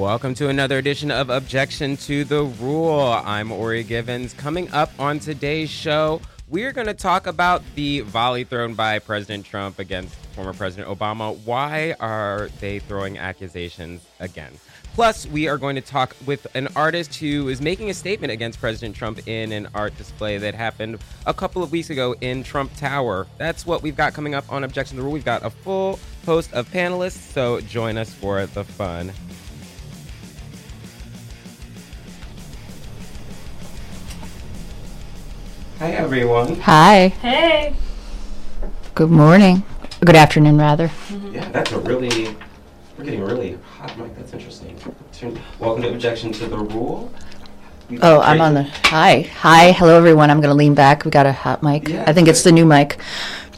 Welcome to another edition of Objection to the Rule. I'm Ori Givens. Coming up on today's show, we're going to talk about the volley thrown by President Trump against former President Obama. Why are they throwing accusations again? Plus, we are going to talk with an artist who is making a statement against President Trump in an art display that happened a couple of weeks ago in Trump Tower. That's what we've got coming up on Objection to the Rule. We've got a full host of panelists, so join us for the fun. Hi, everyone. Hi. Hey. Good morning. Good afternoon, rather. Mm-hmm. Yeah, that's a really, we're getting really hot mic. That's interesting. Welcome to Objection to the Rule. Oh, I'm on the. Hi. Hi. Hello, everyone. I'm going to lean back. We got a hot mic. Yeah, I think it's the new mic.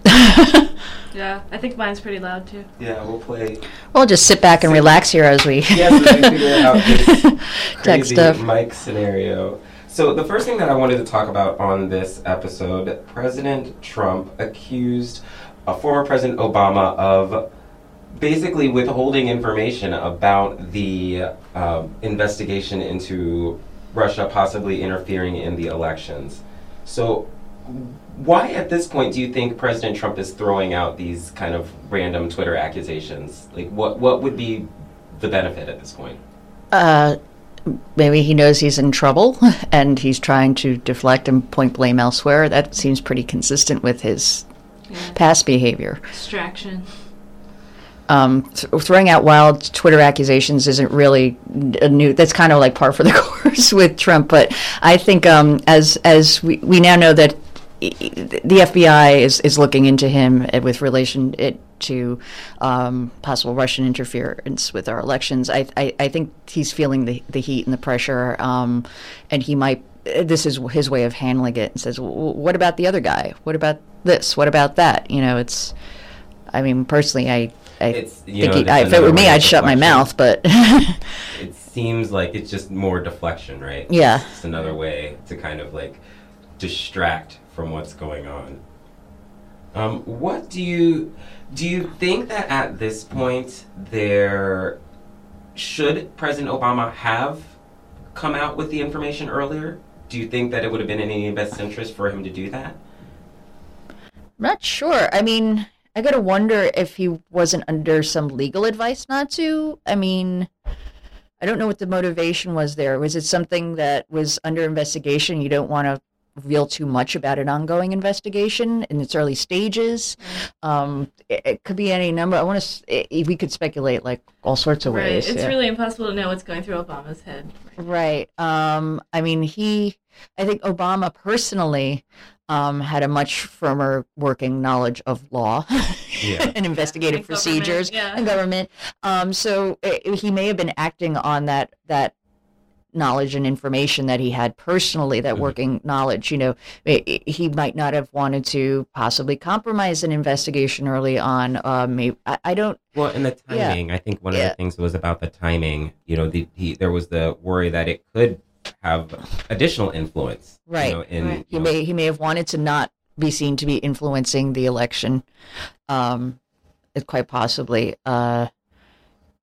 Yeah, I think mine's pretty loud too. Yeah, we'll play. we'll just sit back and relax here as we. yeah, as we figure out this Tech crazy stuff. mic scenario. So the first thing that I wanted to talk about on this episode, President Trump accused uh, former President Obama of basically withholding information about the uh, investigation into Russia possibly interfering in the elections. So why at this point do you think President Trump is throwing out these kind of random Twitter accusations? Like what what would be the benefit at this point? Uh, maybe he knows he's in trouble and he's trying to deflect and point blame elsewhere. That seems pretty consistent with his Yeah. past behavior. Distraction. um, th- throwing out wild Twitter accusations isn't really a new. That's kind of like par for the course with Trump. But I think um, as as we, we now know that the FBI is, is looking into him with relation it to um, possible Russian interference with our elections. I, I, I think he's feeling the, the heat and the pressure, um, and he might. This is his way of handling it, and says, "W- "What about the other guy? What about this? What about that?" You know, it's. I mean, personally, I, I think know, he, I, if it were me, I'd shut my mouth. But It seems like it's just more deflection, right? Yeah. It's another way to kind of like distract from what's going on. Um, what do you do you think that at this point there should President Obama have come out with the information earlier? Do you think that it would have been in any best interest for him to do that? I'm not sure. I mean, I gotta wonder if he wasn't under some legal advice not to. I mean, I don't know what the motivation was there. Was it something that was under investigation? You don't want to reveal too much about an ongoing investigation in its early stages. Um, it, it could be any number. I want to. We could speculate like all sorts of Right. ways. It's yeah. really impossible to know what's going through Obama's head. Right. Um, I mean, he, I think Obama personally um, had a much firmer working knowledge of law Yeah. and investigative And government, procedures yeah. and government. Um, so uh, he may have been acting on that that knowledge and information that he had personally, that Mhm. working knowledge. You know, he might not have wanted to possibly compromise an investigation early on. Uh, maybe I, I don't. Well, and the Yeah. timing, I think one of Yeah. the things was about the timing. You know, the, he there was the worry that it could have additional influence. you Right, know, in, right. he know, may he may have wanted to not be seen to be influencing the election um it quite possibly uh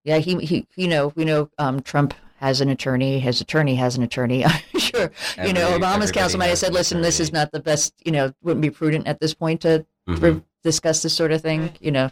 yeah he he you know we know um trump has an attorney his attorney has an attorney i'm sure you know obama's counsel might have said an listen this is not the best you know wouldn't be prudent at this point to Mhm. re- discuss this sort of thing you know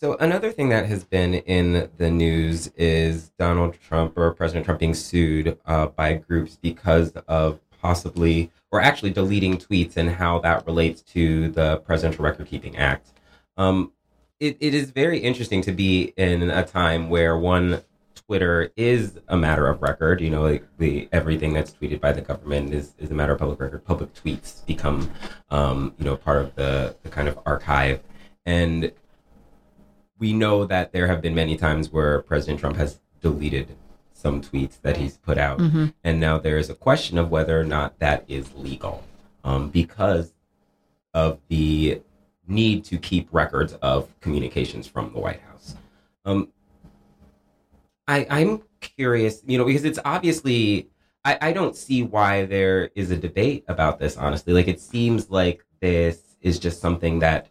So another thing that has been in the news is Donald Trump or President Trump being sued uh, by groups because of possibly or actually deleting tweets and how that relates to the Presidential Record Keeping Act. Um, it, it is very interesting to be in a time where one Twitter is a matter of record. You know, like the everything that's tweeted by the government is, is a matter of public record. Public tweets become, um, you know, part of the, the kind of archive. And we know that there have been many times where President Trump has deleted some tweets that he's put out. hmm And now there is a question of whether or not that is legal. Um, because of the need to keep records of communications from the White House. Um, I, I'm curious, you know, because it's obviously, I, I don't see why there is a debate about this, honestly. Like, it seems like this is just something that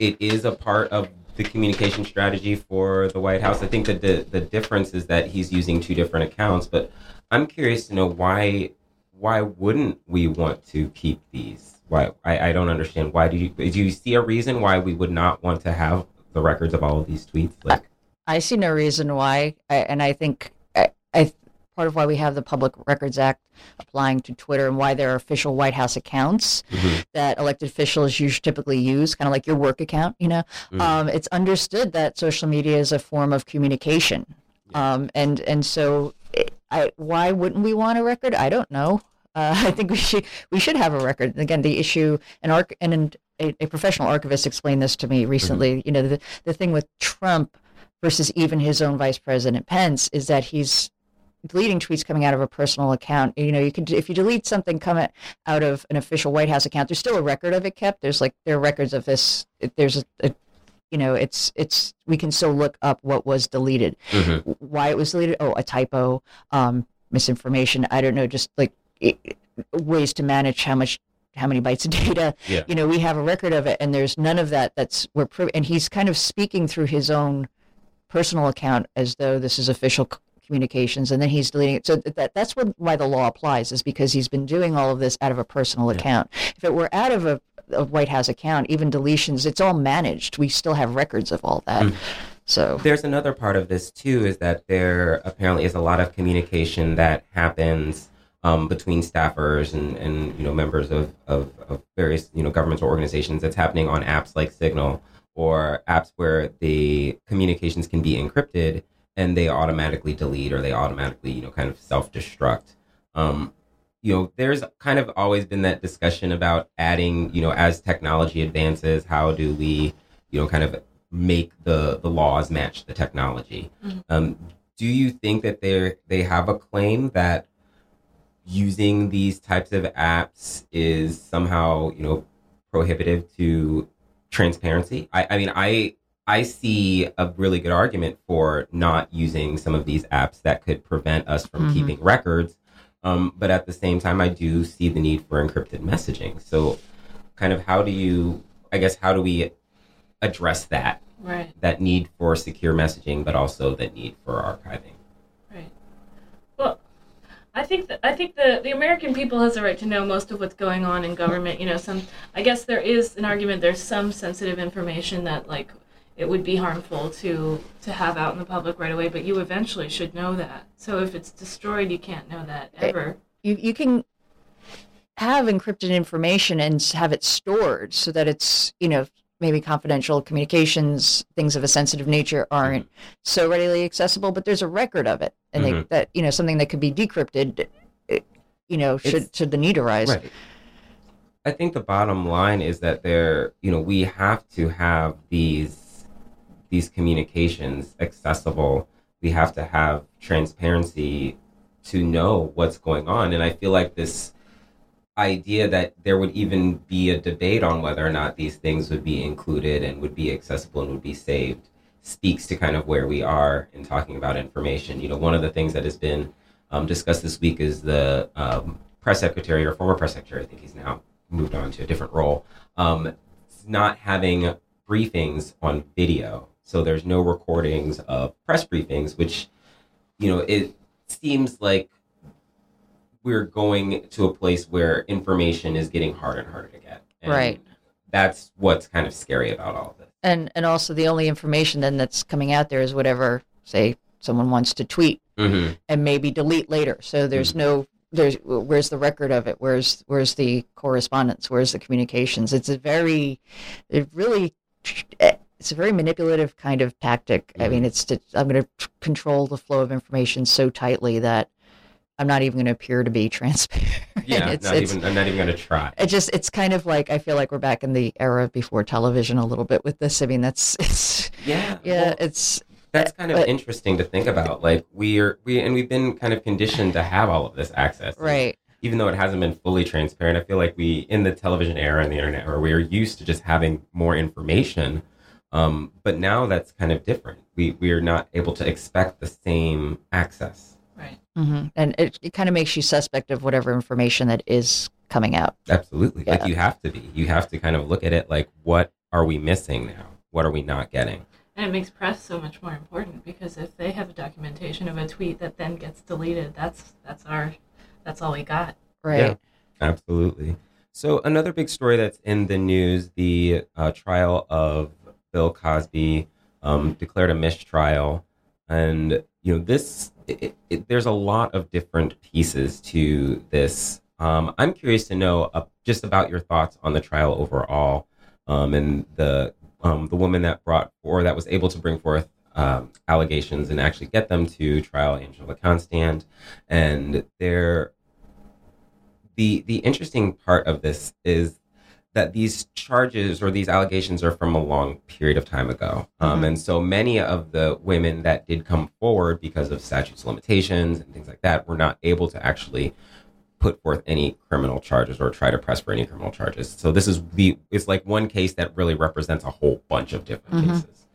it is a part of the communication strategy for the White House. I think that the, the difference is that he's using two different accounts, but I'm curious to know why why wouldn't we want to keep these? Why I, I don't understand. Why do you do you see a reason why we would not want to have the records of all of these tweets? Like, I see no reason why, I, and I think I, I part of why we have the Public Records Act applying to Twitter and why there are official White House accounts Mhm. that elected officials usually typically use, kind of like your work account. You know, Mhm. um, it's understood that social media is a form of communication, um, and and so it, I, why wouldn't we want a record? I don't know. Uh, I think we should we should have a record. Again, the issue an arch and an, a, a professional archivist explained this to me recently. You know, the the thing with Trump versus even his own vice president Pence is that he's deleting tweets coming out of a personal account. You know, you can if you delete something coming out of an official White House account, there's still a record of it kept. There's like there are records of this. There's a, a you know, it's it's we can still look up what was deleted, Mhm. why it was deleted. Oh, a typo, um, misinformation. I don't know, just like it, ways to manage how much how many bytes of data Yeah. you know we have a record of it and there's none of that that's we're and he's kind of speaking through his own personal account as though this is official communications and then he's deleting it. So that that's what, why the law applies is because he's been doing all of this out of a personal account. If it were out of a, a white house account even deletions it's all managed. We still have records of all that. So. There's another part of this too, is that there apparently is a lot of communication that happens um, between staffers and, and you know members of, of, of various you know governments or organizations that's happening on apps like Signal or apps where the communications can be encrypted and they automatically delete or they automatically you know kind of self destruct. Um, you know, there's kind of always been that discussion about adding, you know, as technology advances, how do we, you know, kind of make the the laws match the technology. Mhm. Um, do you think that they they have a claim that using these types of apps is somehow you know prohibitive to transparency? I, I mean, I I see a really good argument for not using some of these apps that could prevent us from Mhm. keeping records. Um, but at the same time, I do see the need for encrypted messaging. So, kind of, how do you? I guess how do we address that Right, that need for secure messaging, but also the need for archiving. I think that I think the the American people has a right to know most of what's going on in government. You know, some I guess there is an argument. There's some sensitive information that like it would be harmful to to have out in the public right away, but you eventually should know that. So if it's destroyed, you can't know that ever. you, you can have encrypted information and have it stored so that it's you know maybe confidential communications things of a sensitive nature aren't so readily accessible but there's a record of it and they, Mhm. that you know something that could be decrypted it, you know should It's- should the need arise Right. I think the bottom line is that there, you know, we have to have these these communications accessible. We have to have transparency to know what's going on. And I feel like this idea that there would even be a debate on whether or not these things would be included and would be accessible and would be saved speaks to kind of where we are in talking about information. You know, one of the things that has been um, discussed this week is the um, press secretary or former press secretary, I think he's now moved on to a different role, um, not having briefings on video. So there's no recordings of press briefings, which, you know, it seems like we're going to a place where information is getting harder and harder to get. And Right. That's what's kind of scary about all of this. and and also the only information then that's coming out there is whatever say someone wants to tweet Mm-hmm. and maybe delete later. So there's no there's where's the record of it? Where's where's the correspondence? Where's the communications? It's a very it really it's a very manipulative kind of tactic. I Mhm. mean, it's to, I'm going to control the flow of information so tightly that I'm not even going to appear to be transparent. Yeah, it's, not it's, even. I'm not even going to try. it just it's kind of like I feel like we're back in the era before television a little bit with this. I mean, that's it's Yeah, yeah, well, it's that's kind of but- interesting to think about. Like we're we and we've been kind of conditioned to have all of this access. Right. even though it hasn't been fully transparent, I feel like we in the television era and the internet era, we are used to just having more information. Um, but now that's kind of different. We we are not able to expect the same access. Right. Mm-hmm. And it, it kind of makes you suspect of whatever information that is coming out. Absolutely. Like you have to be. You have to kind of look at it like what are we missing now? What are we not getting? And it makes press so much more important because if they have a documentation of a tweet that then gets deleted, that's that's our that's all we got. Right. Yeah. Absolutely. So another big story that's in the news: the uh, trial of Bill Cosby um, declared a mistrial, and you know this. It, it, there's a lot of different pieces to this. Um, I'm curious to know uh, just about your thoughts on the trial overall, um, and the um, the woman that brought or that was able to bring forth um, allegations and actually get them to trial, Angela Constand, and their the the interesting part of this is that these charges or these allegations are from a long period of time ago, um, Mhm. and so many of the women that did come forward because of statutes of limitations and things like that were not able to actually put forth any criminal charges or try to press for any criminal charges. So this is the it's like one case that really represents a whole bunch of different Mhm. cases.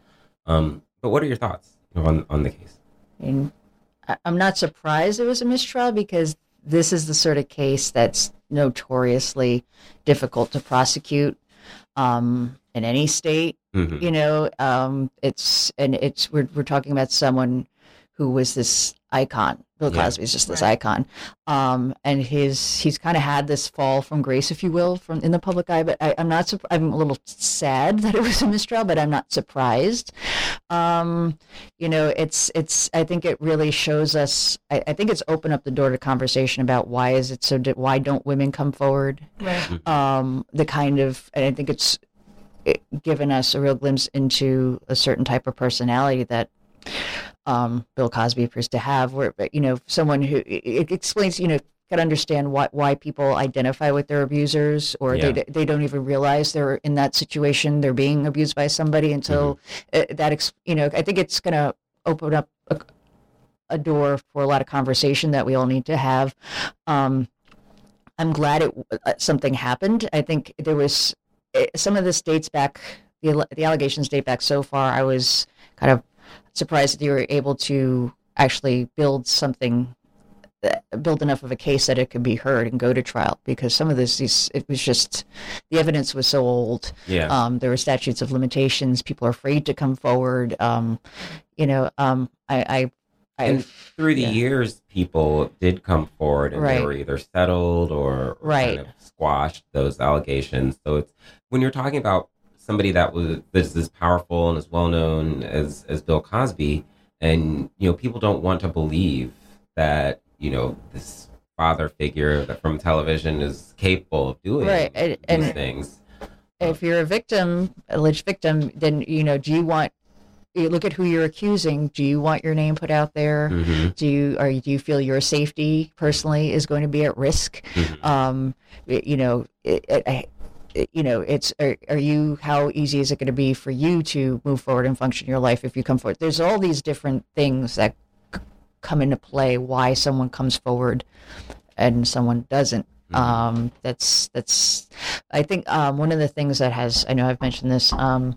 Um, but what are your thoughts on on the case? I'm not surprised it was a mistrial because this is the sort of case that's notoriously difficult to prosecute um, in any state. Mhm. You know, um, it's and it's we're we're talking about someone who was this icon. Bill Yeah. Cosby is just this Right. icon, um, and his he's kind of had this fall from grace, if you will, from in the public eye. But I, I'm not. surp- I'm a little sad that it was a mistrial, but I'm not surprised. Um, you know, it's it's. I think it really shows us. I, I think it's opened up the door to conversation about why is it so. Why don't women come forward? Right. um, the kind of, and I think it's it, given us a real glimpse into a certain type of personality that um, Bill Cosby appears to have, where you know someone who it explains, you know, can understand why why people identify with their abusers, or Yeah. they they don't even realize they're in that situation, they're being abused by somebody until uh, that, you know, I think it's going to open up a, a door for a lot of conversation that we all need to have. Um, I'm glad it uh, something happened. I think there was eh, some of this dates back. The the allegations date back so far. I was kind of surprised that you were able to actually build something, uh, build enough of a case that it could be heard and go to trial. Because some of this, these, it was just the evidence was so old. Yeah. Um, there were statutes of limitations. People are afraid to come forward. Um, you know, um, I, I, I and through the yeah. years, people did come forward and they were either settled or, or Right. kind of squashed those allegations. So it's when you're talking about somebody that was that's as powerful and as well known as as Bill Cosby, and you know people don't want to believe that you know this father figure that from television is capable of doing Right, and- these and- things. if you're a victim, alleged victim, then you know, do you want? You look at who you're accusing. Do you want your name put out there? Mhm, Do you are do you feel your safety personally is going to be at risk? mhm. Um, you know, it, it- you know, it's are, are you? How easy is it going to be for you to move forward and function your life if you come forward? There's all these different things that c- come into play. Why someone comes forward and someone doesn't. Mhm. Um, that's that's. I think um, one of the things that has. I know I've mentioned this. Um,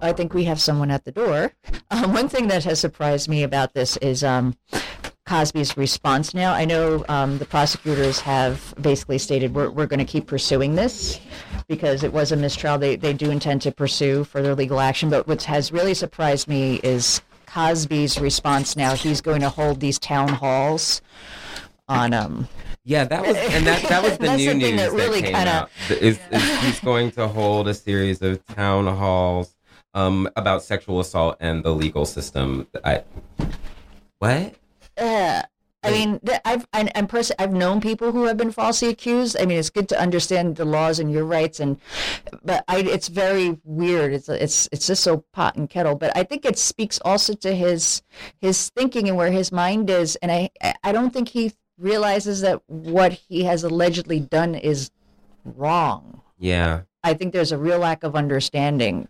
I think we have someone at the door. Um, one thing that has surprised me about this is um, Cosby's response now. I know um, the prosecutors have basically stated we're, we're going to keep pursuing this because it was a mistrial. They, they do intend to pursue further legal action. But what has really surprised me is Cosby's response now. He's going to hold these town halls on um, Yeah, that was and that that was the new the news that really came kinda- out. Is, is he's going to hold a series of town halls um, about sexual assault and the legal system. I what? Uh, I mean, I've I, I'm pers- I've known people who have been falsely accused. I mean, it's good to understand the laws and your rights, and but I, it's very weird. It's it's it's just so pot and kettle. But I think it speaks also to his his thinking and where his mind is, and I I don't think he realizes that what he has allegedly done is wrong. Yeah, I think there's a real lack of understanding,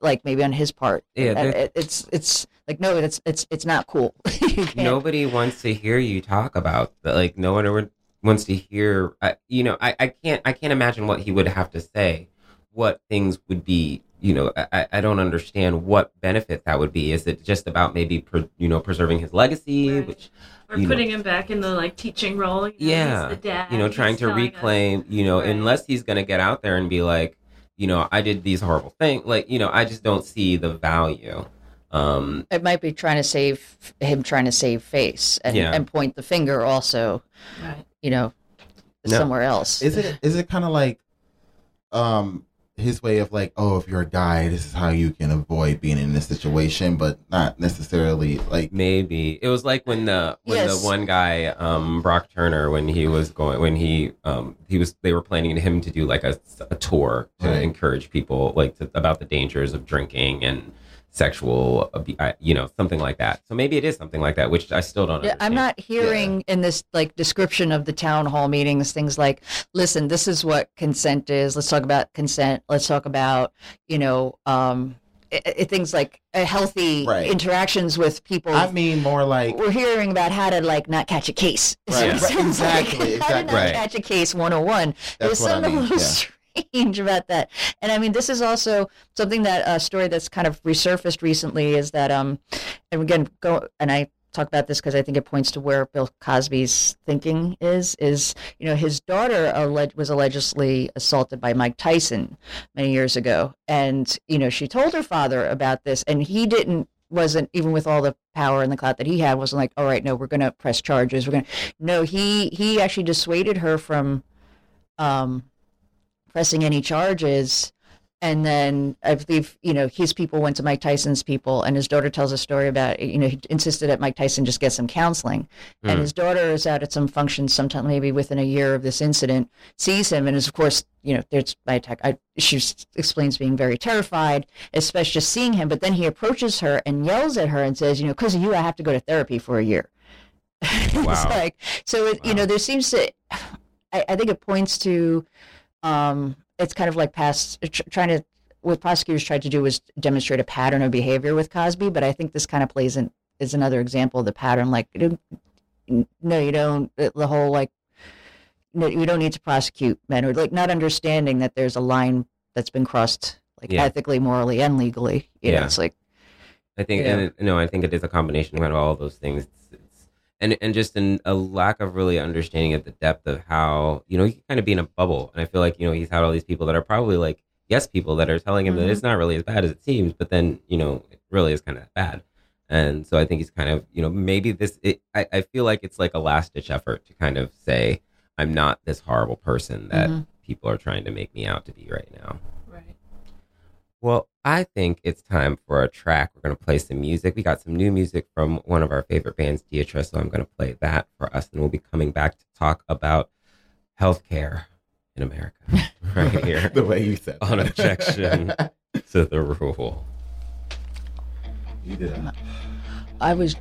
like maybe on his part. Yeah, it- it's it's like no it's it's it's not cool Nobody wants to hear you talk about that. Like no one wants to hear. Uh, you know, I, I can't I can't imagine what he would have to say. What things would be. You know, I, I- I don't understand what benefit that would be. Is it just about maybe pre, you know preserving his legacy, Right. which Or you know- putting him back in the like teaching role. You know, yeah, he's the dad. you know, trying to telling us- reclaim. You know, Right. unless he's going to get out there and be like, you know, I did these horrible things. Like, you know, I just don't see the value. Um, it might be trying to save him trying to save face and, Yeah. and point the finger also you know No. somewhere else Is it is it kind of like um his way of like, oh, if you're a guy, this is how you can avoid being in this situation, but not necessarily like Maybe it was like when the when Yes. the one guy, um, Brock Turner, when he was going, when he um, he was they were planning him to do like a, a tour to Right. encourage people like to, about the dangers of drinking and sexual, you know, something like that. So maybe it is something like that, which I still don't. Yeah, understand. I'm not hearing in this like description of the town hall meetings things like, listen, this is what consent is. Let's talk about consent. Let's talk about, you know, um, i i things like uh, healthy Right. interactions with people. I mean more like We're hearing about how to like not catch a case. Right, It right, exactly, like, How to exactly. not Right. catch a case 101. There's That's what I mean, a little yeah. Strange about that. And I mean, this is also something that a story that's kind of resurfaced recently is that, um, and again, go and I talk about this because I think it points to where Bill Cosby's thinking is. Is you know his daughter alleg- was allegedly assaulted by Mike Tyson many years ago, and you know she told her father about this, and he didn't wasn't even with all the power and the clout that he had wasn't like all right no we're gonna press charges we're gonna no he he actually dissuaded her from um pressing any charges and then I believe you know his people went to Mike Tyson's people, and his daughter tells a story about you know he insisted that Mike Tyson just get some counseling, and Mm. his daughter is out at some function sometime maybe within a year of this incident, sees him, and is of course you know there's my attack. I, she explains being very terrified, especially just seeing him, but then he approaches her and yells at her and says, you know, because of you, I have to go to therapy for a year. it's like so it, you know there seems to I, I think it points to um it's kind of like past trying to what prosecutors tried to do was demonstrate a pattern of behavior with Cosby, but I think this kind of plays in is another example of the pattern. Like, no, you don't. The whole like, no, you don't need to prosecute men, or like not understanding that there's a line that's been crossed, like Yeah. ethically, morally, and legally. You know, Yeah. it's like I think, and no, I think it is a combination of all of those things. It's, it's, and and just an, a lack of really understanding of the depth of how you know he can kind of be in a bubble. And I feel like you know he's had all these people that are probably like yes people that are telling him that Mhm. it's not really as bad as it seems, but then you know it really is kind of bad. And so I think he's kind of you know maybe this. It, I I feel like it's like a last ditch effort to kind of say I'm not this horrible person that Mhm. people are trying to make me out to be right now. Right. Well, I think it's time for a track. We're going to play some music. We got some new music from one of our favorite bands, Deatrice, so I'm going to play that for us, and we'll be coming back to talk about healthcare in America right here the way you said on objection to the rule. you did it. I was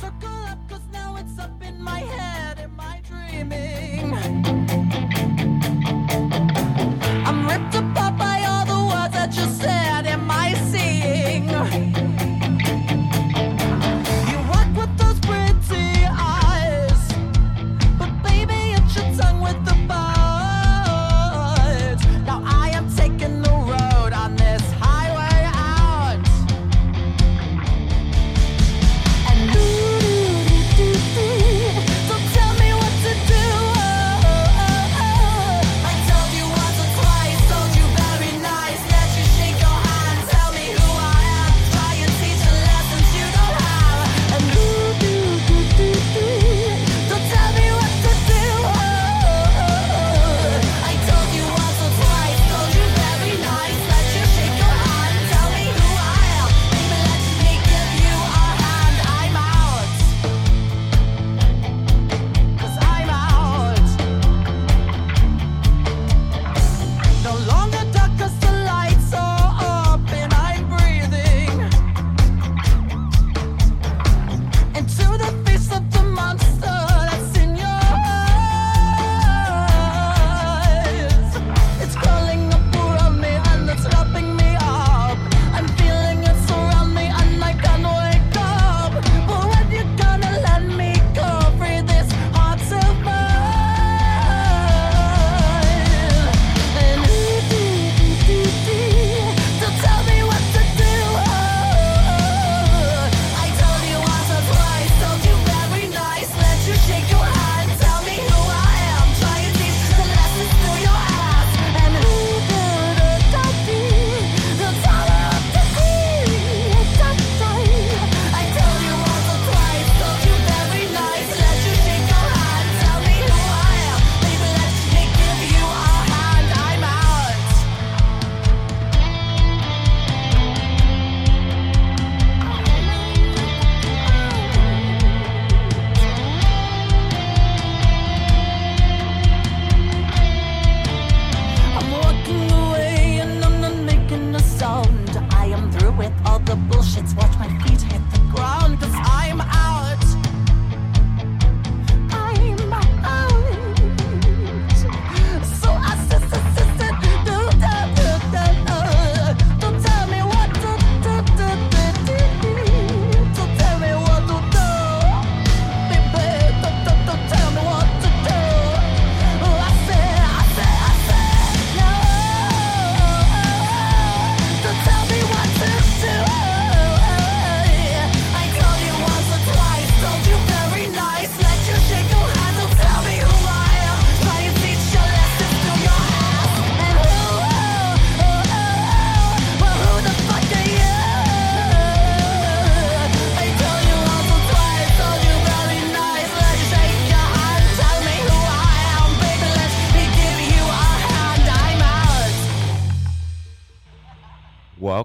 Circle up, cause now it's up in my head. Am I dreaming?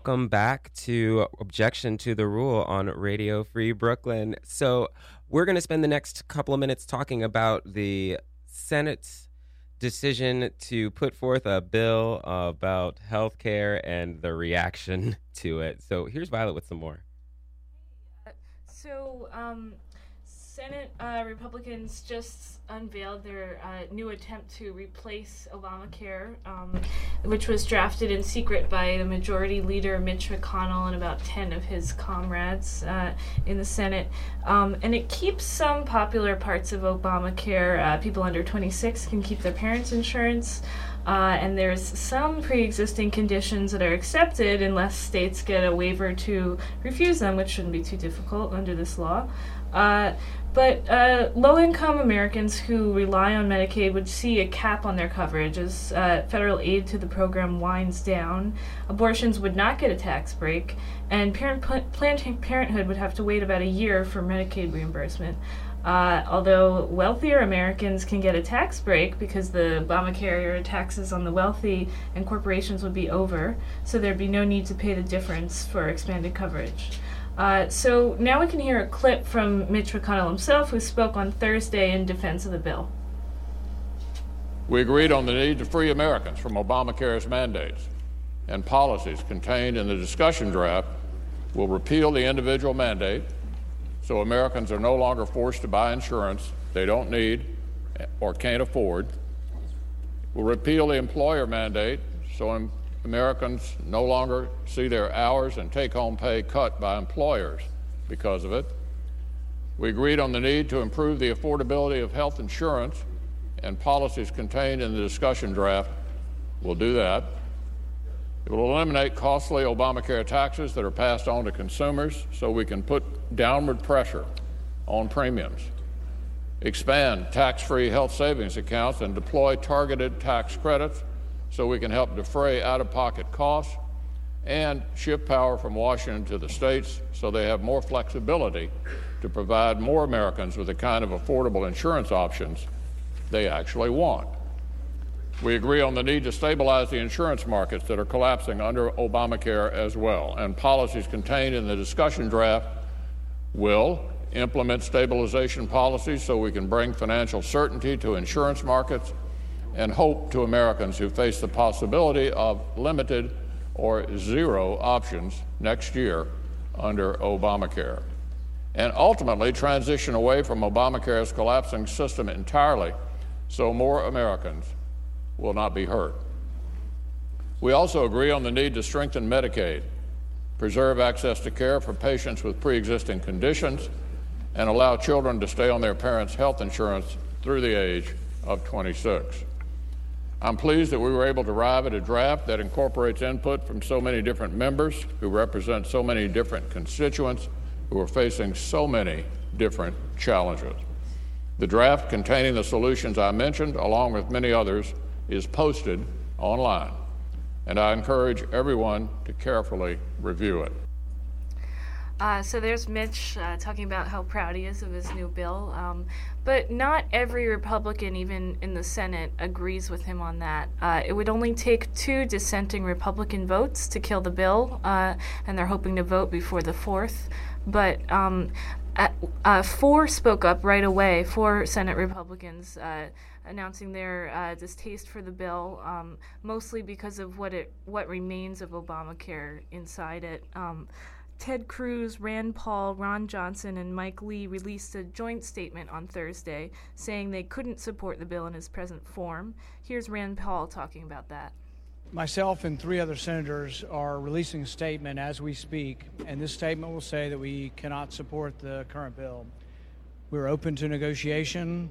Welcome back to Objection to the Rule on Radio Free Brooklyn. So, we're going to spend the next couple of minutes talking about the Senate's decision to put forth a bill about health care and the reaction to it. So, here's Violet with some more. So, um, Senate uh, Republicans just unveiled their uh, new attempt to replace Obamacare, um, which was drafted in secret by the Majority Leader Mitch McConnell and about 10 of his comrades uh, in the Senate. Um, and it keeps some popular parts of Obamacare. Uh, people under 26 can keep their parents' insurance. Uh, and there's some pre-existing conditions that are accepted unless states get a waiver to refuse them, which shouldn't be too difficult under this law. Uh, but uh, low-income Americans who rely on Medicaid would see a cap on their coverage as uh, federal aid to the program winds down. Abortions would not get a tax break, and parent, Planned Parenthood would have to wait about a year for Medicaid reimbursement. Uh, although wealthier Americans can get a tax break because the Obamacare taxes on the wealthy and corporations would be over, so there'd be no need to pay the difference for expanded coverage. Uh, so now we can hear a clip from Mitch McConnell himself, who spoke on Thursday in defense of the bill. We agreed on the need to free Americans from Obamacare's mandates and policies contained in the discussion draft will repeal the individual mandate so Americans are no longer forced to buy insurance they don't need or can't afford. We'll repeal the employer mandate so Americans no longer see their hours and take home pay cut by employers because of it. We agreed on the need to improve the affordability of health insurance, and policies contained in the discussion draft will do that. It will eliminate costly Obamacare taxes that are passed on to consumers so we can put downward pressure on premiums. Expand tax free health savings accounts and deploy targeted tax credits so we can help defray out of pocket costs and shift power from Washington to the states so they have more flexibility to provide more Americans with the kind of affordable insurance options they actually want. We agree on the need to stabilize the insurance markets that are collapsing under Obamacare as well, and policies contained in the discussion draft will implement stabilization policies so we can bring financial certainty to insurance markets and hope to Americans who face the possibility of limited or zero options next year under Obamacare. And ultimately transition away from Obamacare's collapsing system entirely so more Americans will not be hurt. We also agree on the need to strengthen Medicaid, preserve access to care for patients with pre existing conditions, and allow children to stay on their parents' health insurance through the age of 26. I'm pleased that we were able to arrive at a draft that incorporates input from so many different members who represent so many different constituents who are facing so many different challenges. The draft containing the solutions I mentioned, along with many others, is posted online, and I encourage everyone to carefully review it. Uh, so there's Mitch uh, talking about how proud he is of his new bill. Um, but not every Republican, even in the Senate, agrees with him on that. Uh, it would only take two dissenting Republican votes to kill the bill, uh, and they're hoping to vote before the 4th. But um, uh, four spoke up right away, four Senate Republicans uh, announcing their distaste for the bill, um, mostly because of what, it, what remains of Obamacare inside it. Um, Ted Cruz, Rand Paul, Ron Johnson, and Mike Lee released a joint statement on Thursday saying they couldn't support the bill in its present form. Here's Rand Paul talking about that. Myself and three other senators are releasing a statement as we speak, and this statement will say that we cannot support the current bill. We're open to negotiation,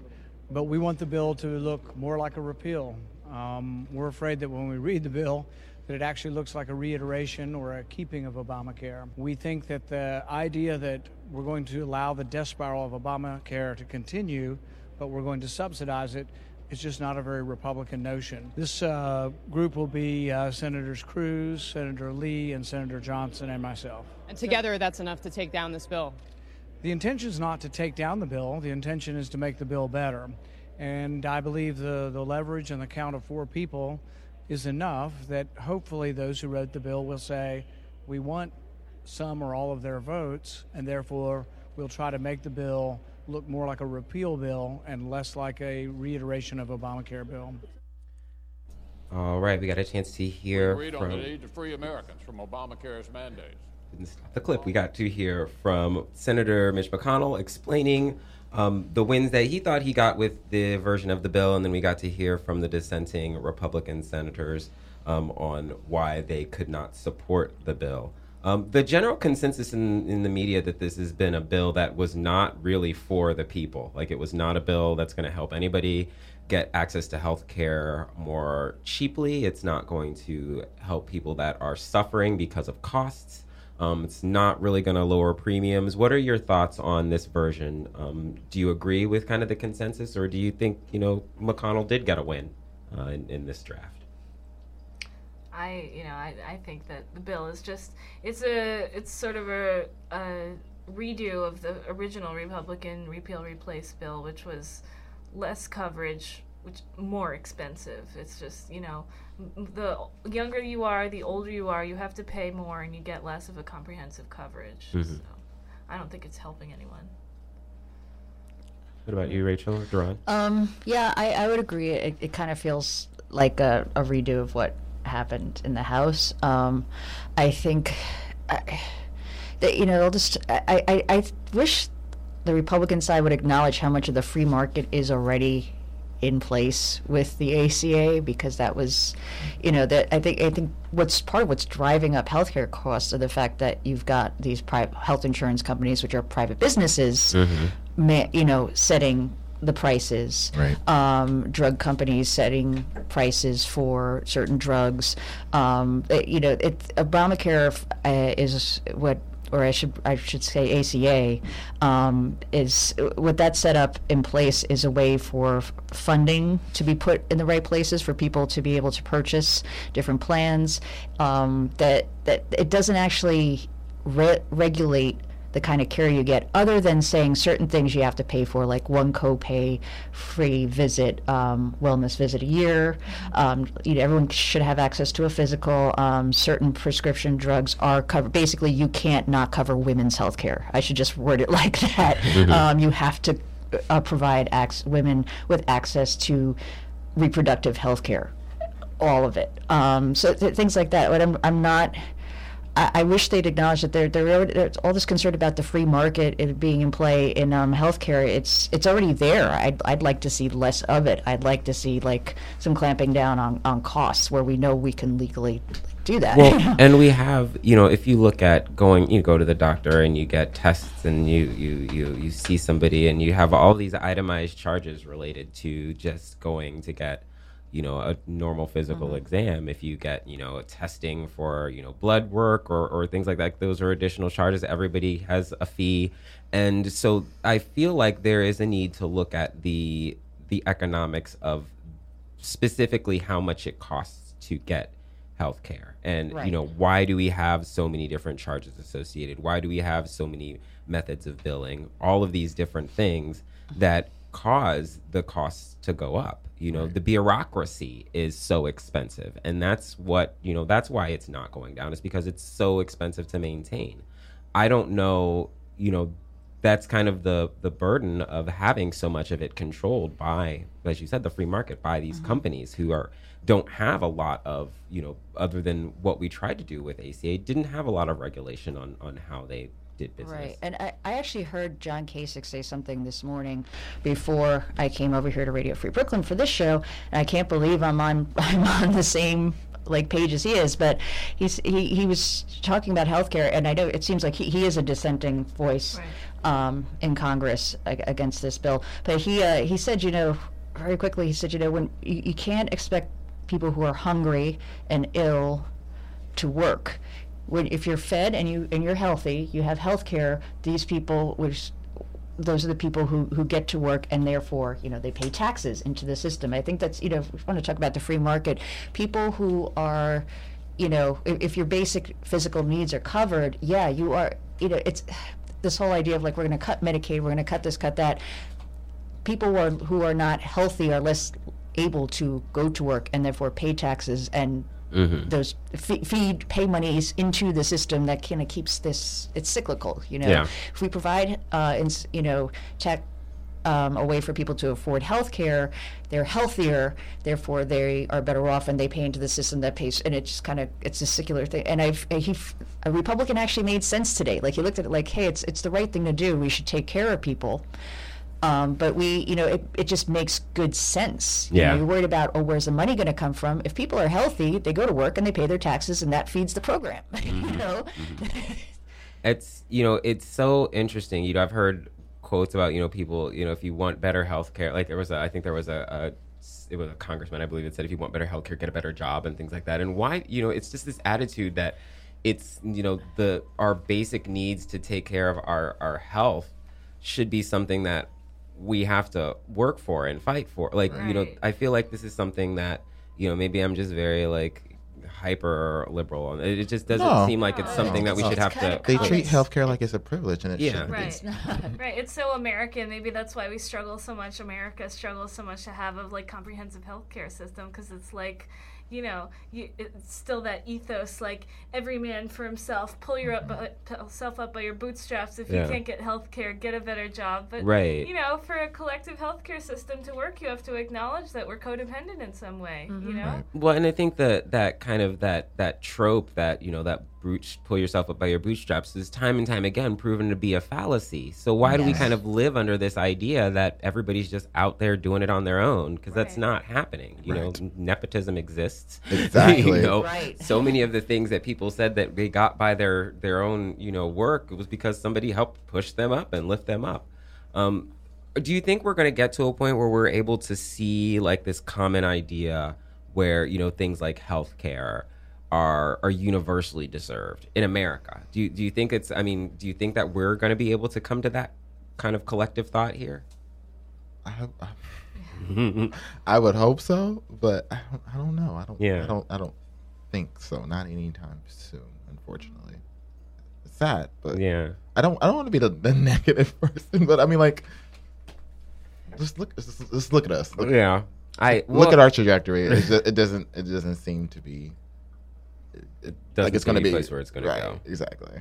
but we want the bill to look more like a repeal. Um, we're afraid that when we read the bill, that it actually looks like a reiteration or a keeping of Obamacare. We think that the idea that we're going to allow the death spiral of Obamacare to continue, but we're going to subsidize it, is just not a very Republican notion. This uh, group will be uh, Senators Cruz, Senator Lee, and Senator Johnson, and myself. And together, that's enough to take down this bill. The intention is not to take down the bill. The intention is to make the bill better. And I believe the, the leverage and the count of four people is enough that hopefully those who wrote the bill will say, We want some or all of their votes, and therefore we'll try to make the bill look more like a repeal bill and less like a reiteration of Obamacare bill. All right, we got a chance to hear Agreed on the from need to free Americans from Obamacare's mandates. didn't stop the clip. We got to hear from Senator Mitch McConnell explaining um, the wins that he thought he got with the version of the bill, and then we got to hear from the dissenting Republican senators um, on why they could not support the bill. Um, the general consensus in, in the media that this has been a bill that was not really for the people. Like it was not a bill that's going to help anybody get access to health care more cheaply. It's not going to help people that are suffering because of costs. Um, it's not really going to lower premiums. What are your thoughts on this version? Um, do you agree with kind of the consensus, or do you think you know McConnell did get a win uh, in, in this draft? I, you know, I, I think that the bill is just it's a it's sort of a, a redo of the original Republican repeal replace bill, which was less coverage, which more expensive. It's just you know, the younger you are, the older you are, you have to pay more, and you get less of a comprehensive coverage. So I don't think it's helping anyone. What about you, Rachel or Duran? Um, yeah, I, I would agree. It, it kind of feels like a, a redo of what happened in the House. Um, I think, I, that, you know, they'll just, I, I, I wish the Republican side would acknowledge how much of the free market is already in place with the ACA because that was, you know, that I think I think what's part of what's driving up healthcare costs are the fact that you've got these private health insurance companies, which are private businesses, ma- you know, setting the prices. Right. Um, drug companies setting prices for certain drugs. Um, it- you know, it, Obamacare uh, is what or I should I should say ACA, um, is what that set up in place is a way for f- funding to be put in the right places for people to be able to purchase different plans. Um, that that it doesn't actually re- regulate the kind of care you get, other than saying certain things you have to pay for, like one copay, free visit, um, wellness visit a year. Um, you know, everyone should have access to a physical. Um, certain prescription drugs are covered. Basically, you can't not cover women's health care. I should just word it like that. Um, you have to uh, provide ac- women with access to reproductive health care all of it. Um, so th- things like that. But I'm, I'm not. I, I wish they'd acknowledge that they're, they're, there's all this concern about the free market being in play in um, healthcare. It's it's already there. I'd, I'd like to see less of it. I'd like to see like some clamping down on, on costs where we know we can legally do that. Well, and we have, you know, if you look at going, you go to the doctor and you get tests and you you you you see somebody and you have all these itemized charges related to just going to get, you know, a normal physical mm-hmm. exam. If you get, you know, testing for, you know, blood work or or things like that, those are additional charges. Everybody has a fee, and so I feel like there is a need to look at the the economics of specifically how much it costs to get health care and you know why do we have so many different charges associated? Why do we have so many methods of billing? All of these different things that cause the costs to go up you know the bureaucracy is so expensive. And that's what you know that's why it's not going down is because it's so expensive to maintain. I don't know you know that's kind of the the burden of having so much of it controlled by as you said the free market by these mm-hmm. companies who are don't have a lot of you know other than what we tried to do with ACA didn't have a lot of regulation on on how they did business Right, and I, I actually heard John Kasich say something this morning before I came over here to Radio Free Brooklyn for this show, and I can't believe I'm on I'm on the same like page as he is. But he's he, he was talking about healthcare, and I know it seems like he, he is a dissenting voice um, in Congress ag- against this bill. But he uh, he said, you know, very quickly, he said, you know, when you, you can't expect people who are hungry and ill to work. When if you're fed and you and you're healthy, you have health care. These people, which those are the people who, who get to work and therefore you know they pay taxes into the system. I think that's you know if we want to talk about the free market. People who are you know if, if your basic physical needs are covered, yeah, you are you know it's this whole idea of like we're going to cut Medicaid, we're going to cut this, cut that. People who are, who are not healthy are less able to go to work and therefore pay taxes and those fe- feed pay monies into the system that kind of keeps this it's cyclical you know? Yeah. if we provide uh ins, you know tech um, a way for people to afford health care they're healthier therefore they are better off and they pay into the system that pays and it's just kind of it's a secular thing. And i've uh, he a republican actually made sense today. Like he looked at it like hey it's it's the right thing to do. We should take care of people um, but we, you know, it, it just makes good sense. You know, Yeah. you're worried about, oh, where's the money going to come from? If people are healthy, they go to work and they pay their taxes, and that feeds the program. you know, it's you know it's so interesting you know i've heard quotes about you know people you know if you want better health care like there was a i think there was a, a it was a congressman i believe that said if you want better health care get a better job and things like that and why you know it's just this attitude that it's you know the our basic needs to take care of our our health should be something that we have to work for and fight for like you know i feel like this is something that you know maybe i'm just very like hyper liberal and it it just doesn't No. seem like it's something that we should It's have to They common. treat healthcare like it's a privilege, and it Yeah. shouldn't be. Right. right. It's so American. Maybe that's why we struggle so much. America struggles so much to have a like comprehensive healthcare system because it's like, you know, you, it's still that ethos like every man for himself. Pull your up, bu- mm-hmm. yourself up by your bootstraps. If Yeah. you can't get health care, get a better job. But Right. you know, for a collective health care system to work, you have to acknowledge that we're codependent in some way. You mm-hmm. know. Right. Well, and I think that that kind of that that trope that you know that boot, pull yourself up by your bootstraps is time and time again proven to be a fallacy. So why do we kind of live under this idea that everybody's just out there doing it on their own? Because that's not happening. You Right. know, nepotism exists. Exactly. you know, Right. so many of the things that people said that they got by their their own you know work was because somebody helped push them up and lift them up. Um, do you think we're going to get to a point where we're able to see like this common idea where you know things like healthcare are are universally deserved in America? Do you do you think it's? I mean, do you think that we're going to be able to come to that kind of collective thought here? I, I, I would hope so, but I don't, I don't know. I don't. Yeah. I don't. I don't think so. Not anytime soon, unfortunately. It's sad, but yeah. I don't. I don't want to be the, the negative person, but I mean, like, just look. Just, just look at us. Look, Yeah. I look well, at our trajectory. Just, it doesn't. It doesn't seem to be. It, Doesn't like it's going to to be a place where it's gonna right, go. Exactly.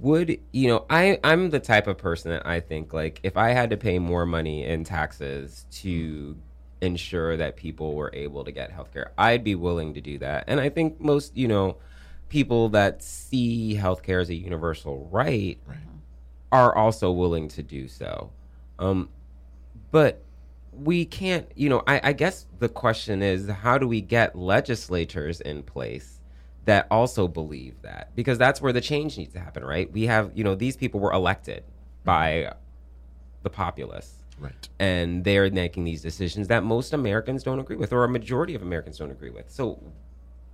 would you know i i'm the type of person that i think like if i had to pay more money in taxes to ensure that people were able to get healthcare i'd be willing to do that and i think most you know people that see healthcare as a universal right Right. are also willing to do so um but we can't you know I, I guess the question is how do we get legislators in place that also believe that because that's where the change needs to happen right? We have you know these people were elected by the populace. Right. and they're making these decisions that most americans don't agree with or a majority of americans don't agree with. So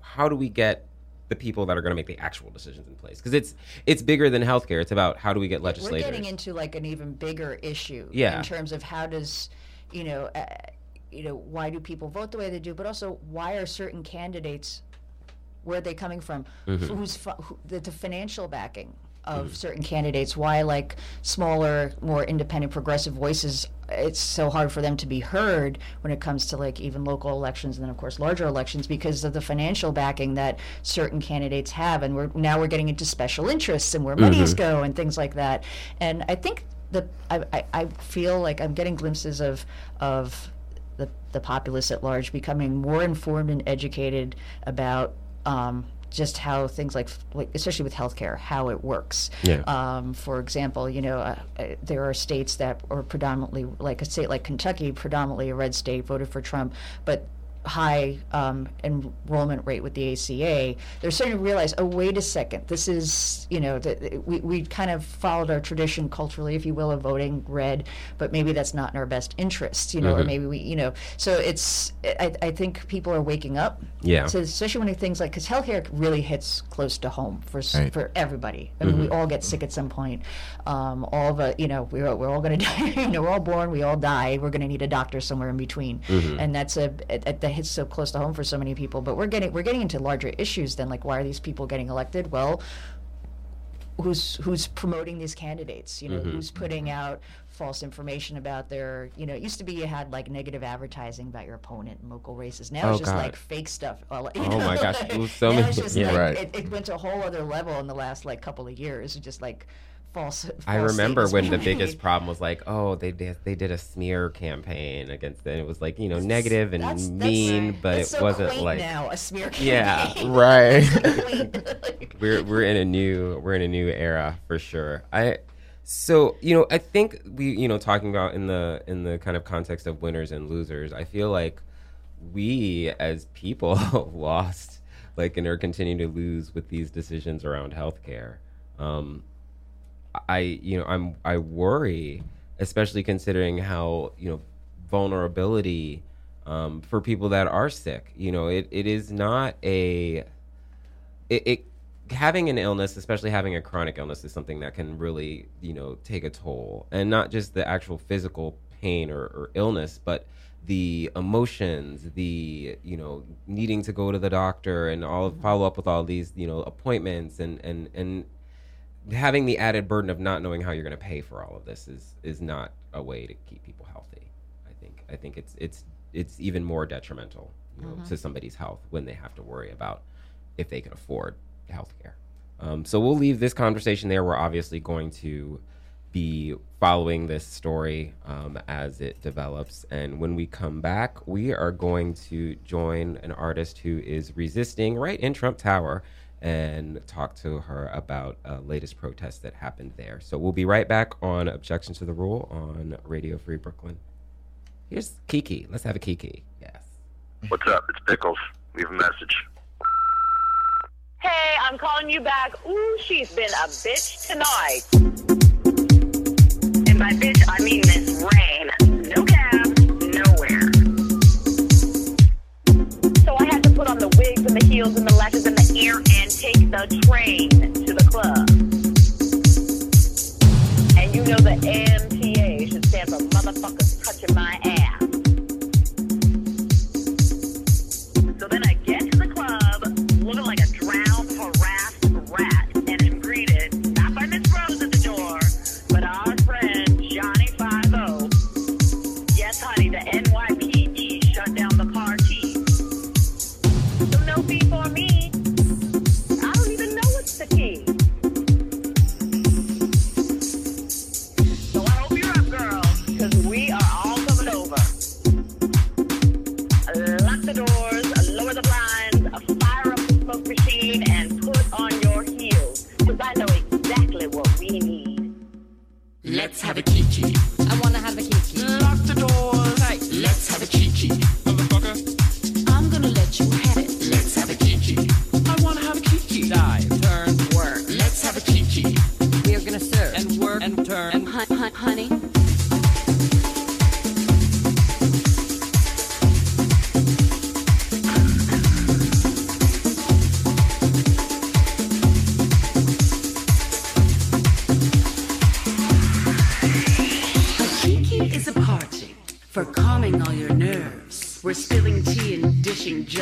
how do we get the people that are going to make the actual decisions in place? Because it's it's bigger than healthcare. It's about how do we get legislators we're getting into like an even bigger issue Yeah. in terms of how does, you know, uh, you know, why do people vote the way they do, but also why are certain candidates, where are they coming from? Mm-hmm. Who's fu- who, the, the financial backing of certain candidates? Why like smaller, more independent, progressive voices? It's so hard for them to be heard when it comes to like even local elections and then of course larger elections because of the financial backing that certain candidates have, and we're now we're getting into special interests and where monies go and things like that. And I think the I, I, I feel like I'm getting glimpses of of the, the populace at large becoming more informed and educated about um, just how things like, like especially with healthcare, how it works. Yeah. Um, for example, you know, uh, uh, there are states that are predominantly, like a state like Kentucky, predominantly a red state, voted for Trump, but high um, enrollment rate with the ACA, they're starting to realize, oh, wait a second, this is, you know, the, we, we kind of followed our tradition culturally, if you will, of voting red, but maybe that's not in our best interest, you know, or maybe we, you know, so it's, I, I think people are waking up. Yeah. To, especially when things like, because healthcare really hits close to home for, Right. for everybody. I mean, we all get sick at some point. Um, all the, you know, we're, we're all going to die. you know, we're all born, we all die. We're going to need a doctor somewhere in between, and that's a it, it, hits so close to home for so many people. But we're getting we're getting into larger issues than like why are these people getting elected? Well, who's who's promoting these candidates? You know, mm-hmm. who's putting out false information about their, you know, it used to be you had like negative advertising about your opponent in local races. Now Oh, it's just God. like fake stuff. all- you Oh, know, my gosh. like, It was so many- yeah. like, Right. it, it went to a whole other level in the last like couple of years. It's just like false. I remember when the biggest problem was like, oh, they did they did a smear campaign against it. It was like you know negative and That's- that's- mean, but it's it so wasn't like now a smear campaign. Yeah, Right. We're we're in a new we're in a new era for sure. I so you know I think we you know talking about in the in the kind of context of winners and losers. I feel like we as people lost like and are continuing to lose with these decisions around healthcare. Um, I you know I'm I worry, especially considering how you know vulnerability um, for people that are sick. You know, it, it is not a it, it having an illness, especially having a chronic illness, is something that can really you know take a toll, and not just the actual physical pain or, or illness, but the emotions, the you know needing to go to the doctor and all follow up with all these you know appointments and and and having the added burden of not knowing how you're going to pay for all of this is is not a way to keep people healthy. I think I think it's it's it's even more detrimental you know, to somebody's health when they have to worry about if they can afford health care. Um, so we'll leave this conversation there. We're obviously going to be following this story um, as it develops. And when we come back, we are going to join an artist who is resisting right in Trump Tower and talk to her about a latest protest that happened there. So we'll be right back on Objection to the Rule on Radio Free Brooklyn. Here's Kiki. Let's have a Kiki. Yes. What's up? It's Pickles. Leave a message. Hey, I'm calling you back. Ooh, she's been a bitch tonight. And by bitch, I mean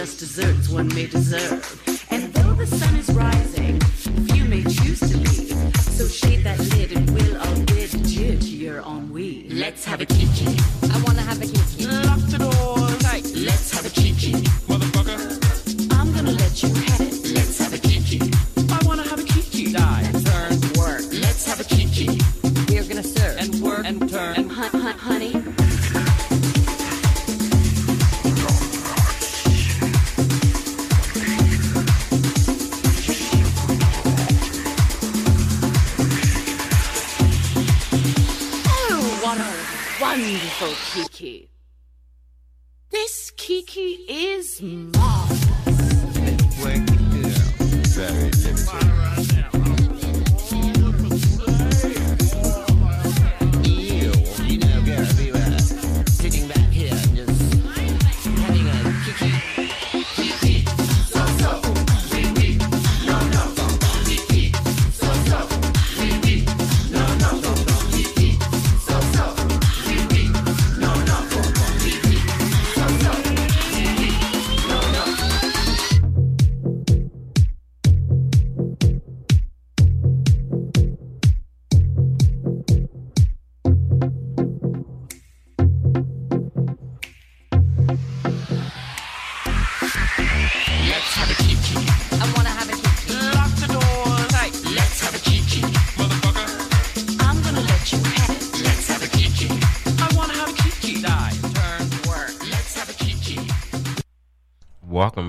just desserts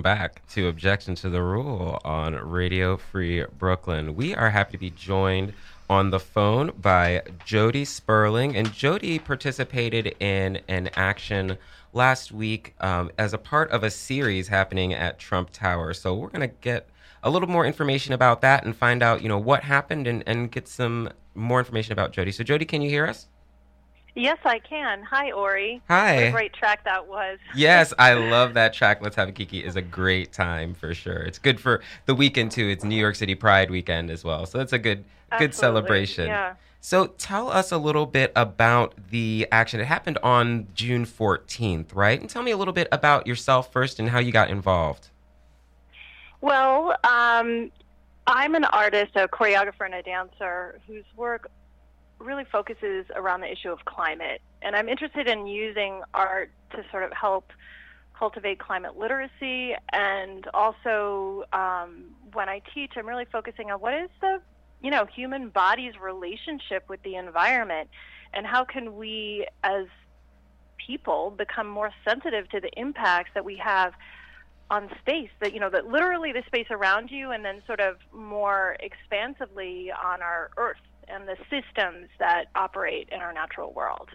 Welcome back to Objection to the Rule on Radio Free Brooklyn. We are happy to be joined on the phone by Jody Sperling. And Jody participated in an action last week um, as a part of a series happening at Trump Tower. So we're going to get a little more information about that and find out, you know, what happened and, and get some more information about Jody. So, Jody, can you hear us? Yes, I can. Hi, Ori. Hi. What a great track that was. Yes, I love that track. Let's Have a Kiki is a great time for sure. It's good for the weekend too. It's New York City Pride weekend as well. So it's a good good celebration. yeah. So tell us a little bit about the action. It happened on June 14th, right? And tell me a little bit about yourself first and how you got involved. Well, um, I'm an artist, a choreographer, and a dancer whose work really focuses around the issue of climate. And I'm interested in using art to sort of help cultivate climate literacy. And also, um, when I teach, I'm really focusing on what is the, you know, human body's relationship with the environment, and how can we, as people, become more sensitive to the impacts that we have on space that you know that literally the space around you and then sort of more expansively on our earth and the systems that operate in our natural world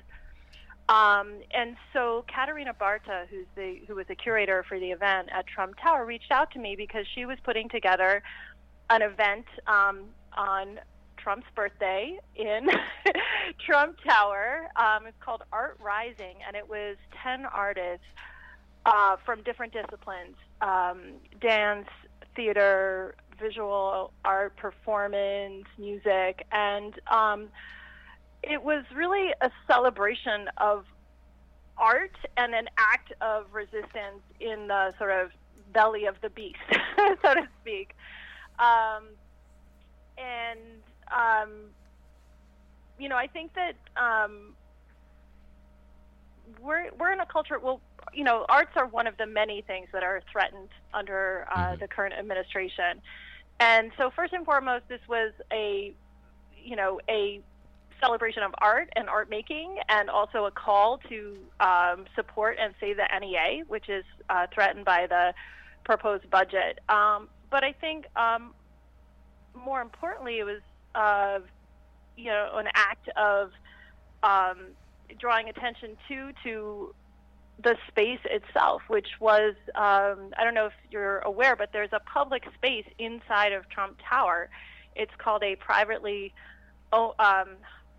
um, and so Katerina Barta, who's the who was the curator for the event at Trump Tower, reached out to me because she was putting together an event um, on Trump's birthday in Trump Tower. Um, it's called Art Rising, and it was ten artists uh, from different disciplines um, dance, theater, visual art, performance, music, and um, it was really a celebration of art and an act of resistance in the sort of belly of the beast, so to speak. Um, and, um, you know, I think that um, we're, we're in a culture, well, you know, arts are one of the many things that are threatened under uh, the current administration. And so, first and foremost, this was a, you know, a celebration of art and art making, and also a call to um, support and save the NEA, which is uh, threatened by the proposed budget. Um, but I think um, more importantly, it was, uh, you know, an act of um, drawing attention to to the space itself, which was um, I don't know if you're aware, but there's a public space inside of Trump Tower. It's called a privately, oh, um,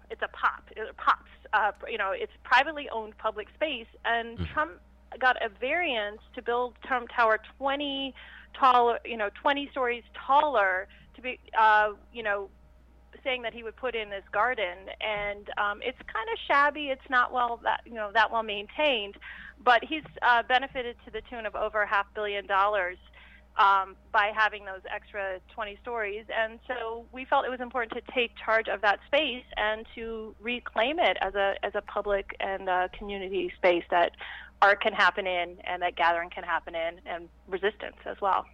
it's a pop, it pops. Uh, you know, it's privately owned public space, and Trump got a variance to build Trump Tower 20 taller, you know, 20 stories taller to be, uh, you know, saying that he would put in this garden, and um, it's kind of shabby. It's not well that you know that well maintained, but he's uh, benefited to the tune of over half billion dollars um, by having those extra 20 stories. And so we felt it was important to take charge of that space and to reclaim it as a as a public and uh, community space that art can happen in, and that gathering can happen in, and resistance as well.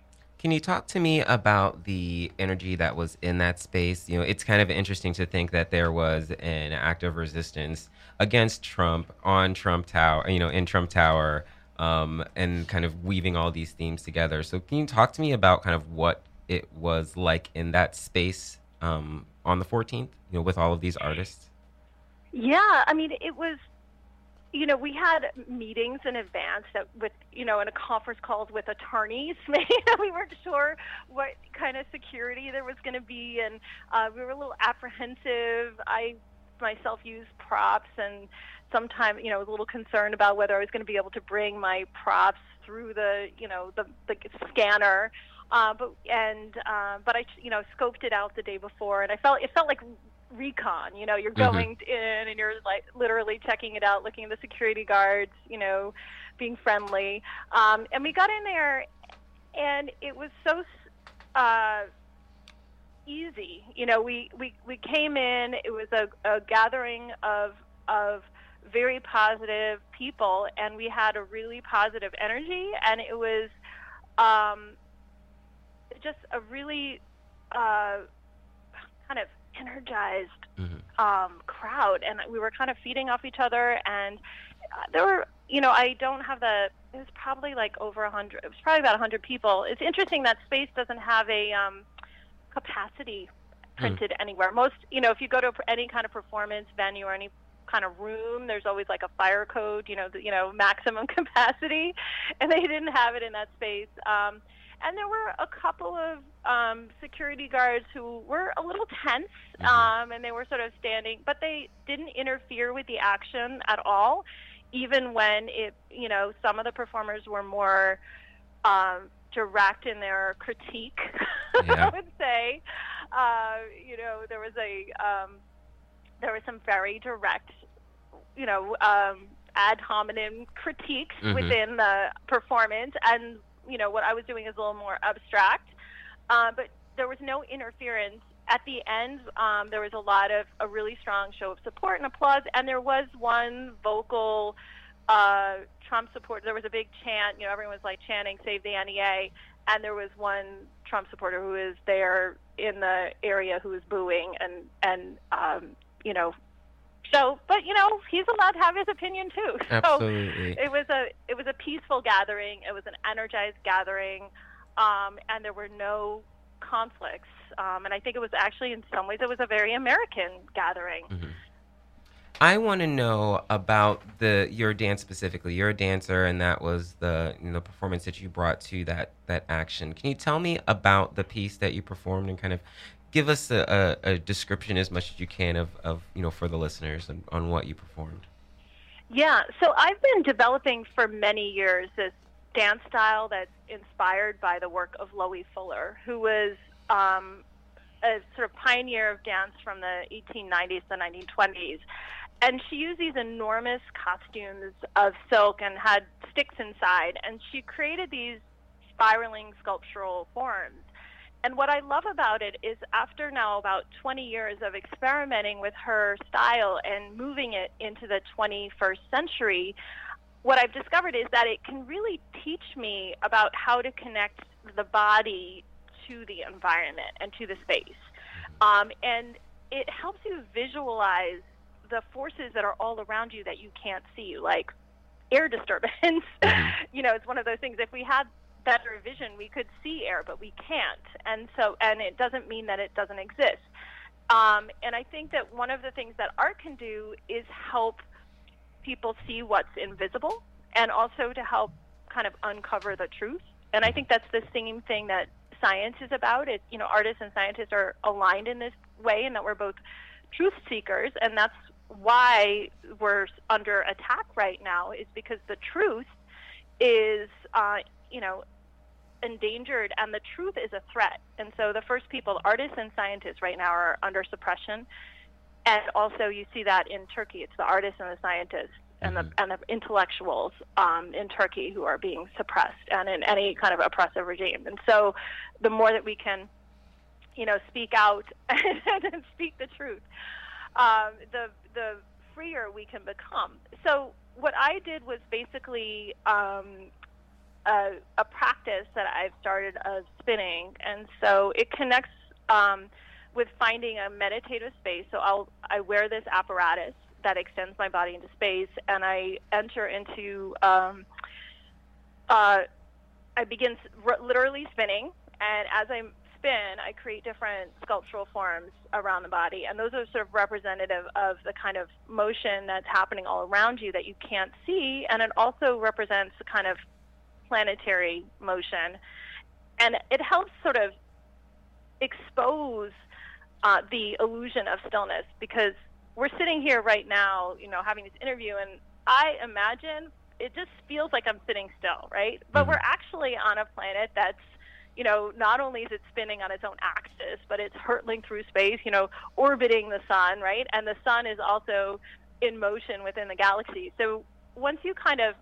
Can you talk to me about the energy that was in that space? You know, it's kind of interesting to think that there was an act of resistance against Trump on Trump Tower, you know, in Trump Tower, um, and kind of weaving all these themes together. So, can you talk to me about kind of what it was like in that space um, on the 14th, you know, with all of these artists? Yeah, I mean, it was, you know, we had meetings in advance that with, you know, in a conference calls with attorneys. We weren't sure what kind of security there was going to be, and uh, we were a little apprehensive. I myself used props, and sometimes, you know, was a little concerned about whether I was going to be able to bring my props through the, you know, the, the scanner. Uh, but and uh, but I, you know, scoped it out the day before, and I felt it felt like recon. You know, you're Mhm. going in and you're like literally checking it out, looking at the security guards, you know, being friendly. Um, and we got in there, and it was so uh, easy. You know, we, we, we came in. It was a, a gathering of of very positive people, and we had a really positive energy, and it was um, just a really uh, kind of energized um, crowd, and we were kind of feeding off each other. And uh, there were you know, I don't have the. It was probably like over a hundred. It was probably about a hundred people. It's interesting that space doesn't have a um, capacity printed anywhere. Most, you know, if you go to any kind of performance venue or any kind of room, there's always like a fire code, you know, the, you know, maximum capacity, and they didn't have it in that space. Um, and there were a couple of um, security guards who were a little tense, um, and they were sort of standing, but they didn't interfere with the action at all, even when it, you know, some of the performers were more um, direct in their critique. Yeah. I would say, uh, you know, there was a um, there was some very direct, you know, um, ad hominem critiques Mhm. within the performance, and you know what I was doing is a little more abstract, uh, but there was no interference. At the end, um, there was a lot of a really strong show of support and applause, and there was one vocal uh, Trump supporter. There was a big chant. You know, everyone was like chanting "Save the NEA," and there was one Trump supporter who was there in the area who was booing and and um, you know. So, but you know, he's allowed to have his opinion too. So Absolutely. it was a it was a peaceful gathering. It was an energized gathering, um, and there were no conflicts. Um, and I think it was actually, in some ways, it was a very American gathering. I want to know about the your dance specifically. You're a dancer, and that was the you know, performance that you brought to that that action. Can you tell me about the piece that you performed and kind of give us a, a, a description as much as you can of, of you know for the listeners and, on what you performed? Yeah, so I've been developing for many years this dance style that's inspired by the work of Loie Fuller, who was um, a sort of pioneer of dance from the 1890s to 1920s. And she used these enormous costumes of silk and had sticks inside, and she created these spiraling sculptural forms. And what I love about it is after now about 20 years of experimenting with her style and moving it into the 21st century, what I've discovered is that it can really teach me about how to connect the body to the environment and to the space. Um, and it helps you visualize the forces that are all around you that you can't see, like air disturbance. you know, it's one of those things. If we had better vision, we could see air, but we can't. And so, and it doesn't mean that it doesn't exist. Um, and I think that one of the things that art can do is help people see what's invisible and also to help kind of uncover the truth. And I think that's the same thing that science is about. It, you know, artists and scientists are aligned in this way, and that we're both truth seekers, and that's why we're under attack right now. Is because the truth is, uh, you know, endangered, and the truth is a threat. And so the first people, artists and scientists, right now are under suppression. And also, you see that in Turkey. It's the artists and the scientists and the and the intellectuals um, in Turkey who are being suppressed, and in any kind of oppressive regime. And so, the more that we can, you know, speak out and speak the truth, um, the the freer we can become. So, what I did was basically um, a, a practice that I've started of spinning, and so it connects um, with finding a meditative space. So I'll I wear this apparatus that extends my body into space, and I enter into. Um, uh, I begin r- literally spinning, and as I spin, I create different sculptural forms around the body, and those are sort of representative of the kind of motion that's happening all around you that you can't see, and it also represents the kind of planetary motion, and it helps sort of expose uh, the illusion of stillness because we're sitting here right now, you know, having this interview, and I imagine it just feels like I'm sitting still, right? But we're actually on a planet that's, you know, not only is it spinning on its own axis, but it's hurtling through space, you know, orbiting the sun, right? And the sun is also in motion within the galaxy. So once you kind of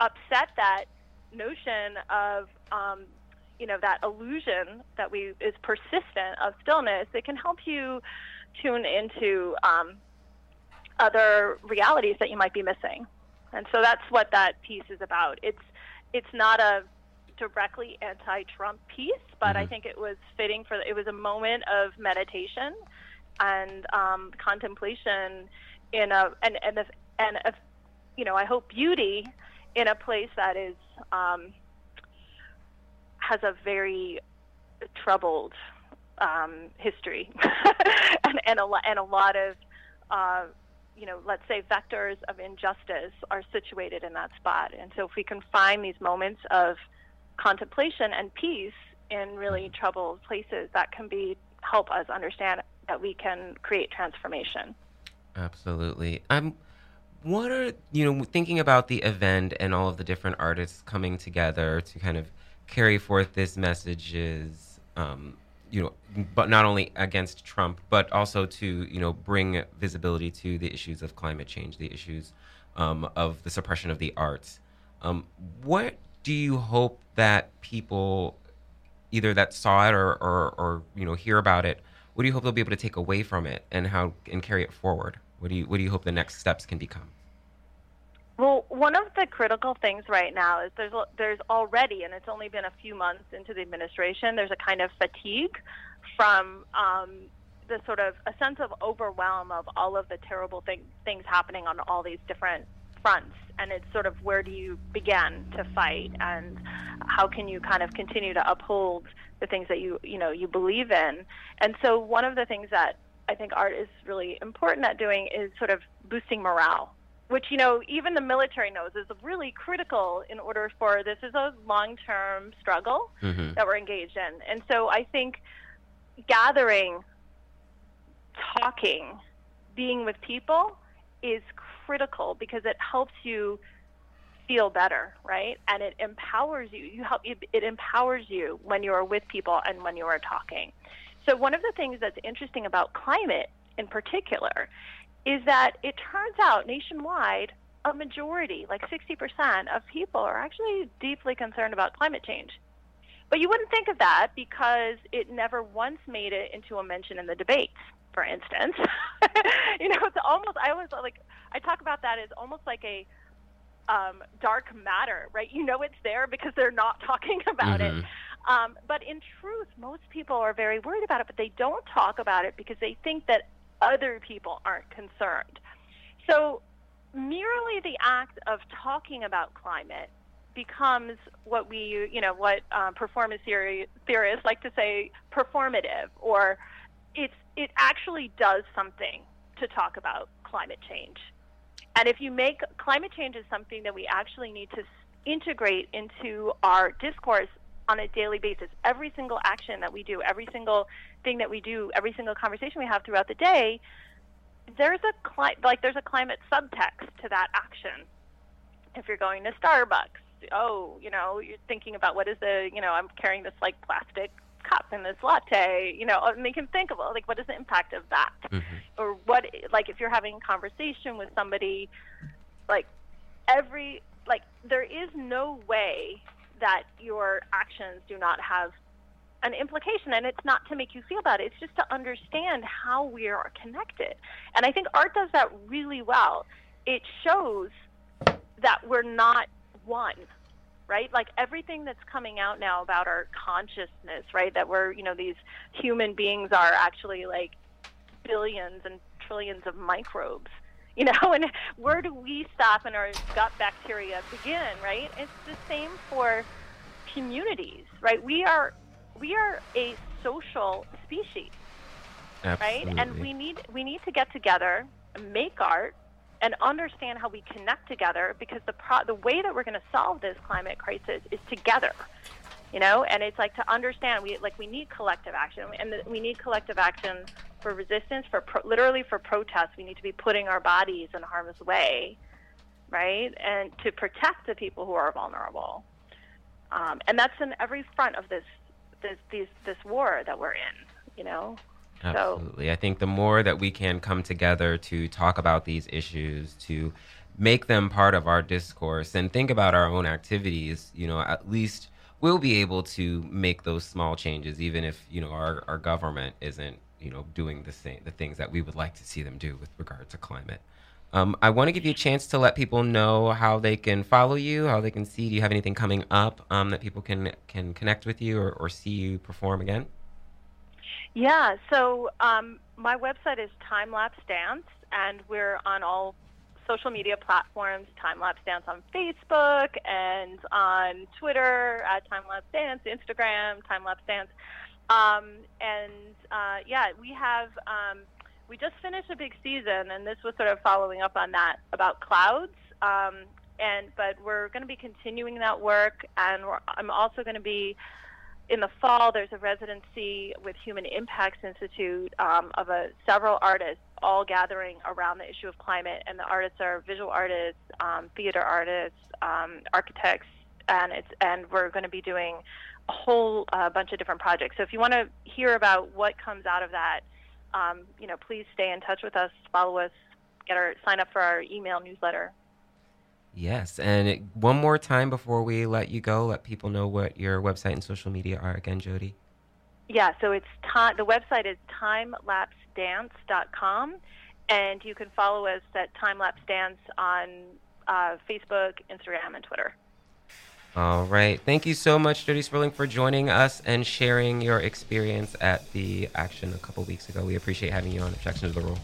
upset that notion of um, you know that illusion that we is persistent of stillness it can help you tune into um, other realities that you might be missing. And so that's what that piece is about. It's it's not a directly anti-trump piece but i think it was fitting for it was a moment of meditation and um, contemplation in a and and a, and a you know, I hope beauty in a place that is um, has a very troubled um, history and, and a lot and a lot of uh, you know, let's say vectors of injustice are situated in that spot. And so if we can find these moments of contemplation and peace in really troubled places, that can be help us understand that we can create transformation. Absolutely. I'm. What are you know thinking about the event and all of the different artists coming together to kind of carry forth this messages, um, you know, but not only against Trump, but also to you know bring visibility to the issues of climate change, the issues um, of the suppression of the arts. Um, what do you hope that people either that saw it or, or, or you know hear about it what do you hope they'll be able to take away from it and how and carry it forward what do you what do you hope the next steps can become Well, one of the critical things right now is there's there's already, and it's only been a few months into the administration. There's a kind of fatigue from um, the sort of a sense of overwhelm of all of the terrible thing, things happening on all these different fronts, and it's sort of where do you begin to fight, and how can you kind of continue to uphold the things that you you know you believe in, and so one of the things that I think art is really important at doing is sort of boosting morale which you know even the military knows is really critical in order for this is a long-term struggle Mhm. that we're engaged in. And so i think gathering talking being with people is critical because it helps you feel better right? And it empowers you. You help it empowers you when you are with people and when you are talking. So one of the things that's interesting about climate in particular is that it turns out nationwide a majority, like 60% of people are actually deeply concerned about climate change. But you wouldn't think of that because it never once made it into a mention in the debates, for instance. you know, it's almost, I always like, I talk about that as almost like a um, dark matter, right? You know it's there because they're not talking about it. Um, but in truth, most people are very worried about it, but they don't talk about it because they think that other people aren't concerned. So, merely the act of talking about climate becomes what we, you know, what uh, performance theory, theorists like to say performative, or it's it actually does something to talk about climate change. And if you make climate change is something that we actually need to integrate into our discourse on a daily basis, every single action that we do, every single thing that we do, every single conversation we have throughout the day, there's a cli- like there's a climate subtext to that action. If you're going to Starbucks, oh, you know, you're thinking about what is the, you know, I'm carrying this like plastic cup in this latte, you know, and they can think of like what is the impact of that, mm-hmm. or what like if you're having a conversation with somebody, like every like there is no way that your actions do not have an implication and it's not to make you feel bad. It's just to understand how we are connected. And i think art does that really well. It shows that we're not one right? Like everything that's coming out now about our consciousness right? That we're you know these human beings are actually like billions and trillions of microbes you know and where do we stop and our gut bacteria begin right? It's the same for communities right? We are we are a social species right? And we need we need to get together make art and understand how we connect together because the pro- the way that we're going to solve this climate crisis is together you know? And it's like to understand we like we need collective action and the, we need collective action for resistance for pro- literally for protest we need to be putting our bodies in harm's way right? And to protect the people who are vulnerable. Um, and that's in every front of this this these, this war that we're in you know? So Absolutely. I think the more that we can come together to talk about these issues, to make them part of our discourse and think about our own activities, you know, at least we'll be able to make those small changes, even if, you know, our, our government isn't, you know, doing the same, the things that we would like to see them do with regard to climate. Um, I want to give you a chance to let people know how they can follow you, how they can see. Do you have anything coming up um, that people can can connect with you or, or see you perform again? Yeah, so um, my website is Time Lapse Dance, and we're on all social media platforms, Time Lapse Dance on Facebook and on Twitter at Time Lapse Dance, Instagram, Time Lapse Dance. Um, and uh, yeah, we have. Um, we just finished a big season, and this was sort of following up on that about clouds. Um, and but we're going to be continuing that work, and I'm also going to be in the fall. There's a residency with Human Impacts Institute um, of a, several artists all gathering around the issue of climate, and the artists are visual artists, um, theater artists, um, architects, and it's and we're going to be doing a whole uh, bunch of different projects. So if you want to hear about what comes out of that um, you know, please stay in touch with us, follow us, get our sign up for our email newsletter. Yes, and it- one more time before we let you go, let people know what your website and social media are again, Jody. Yeah, so it's time. The website is timelapsedance.com, and you can follow us at Time Lapse Dance on uh, Facebook, Instagram, and Twitter. All right. Thank you so much, Jody Sperling, for joining us and sharing your experience at the action a couple weeks ago. We appreciate having you on Objection to the Rule.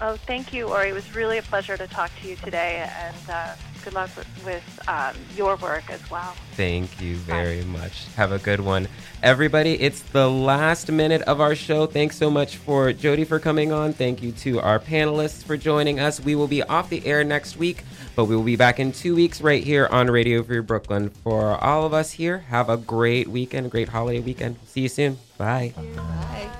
Oh, thank you, Ori. It was really a pleasure to talk to you today, and uh, good luck with, with um, your work as well. Thank you very much. Have a good one. Everybody, it's the last minute of our show. Thanks so much for Jody for coming on. Thank you to our panelists for joining us. We will be off the air next week, but we will be back in two weeks right here on Radio Free Brooklyn. For all of us here, have a great weekend, a great holiday weekend. See you soon. Bye. Bye.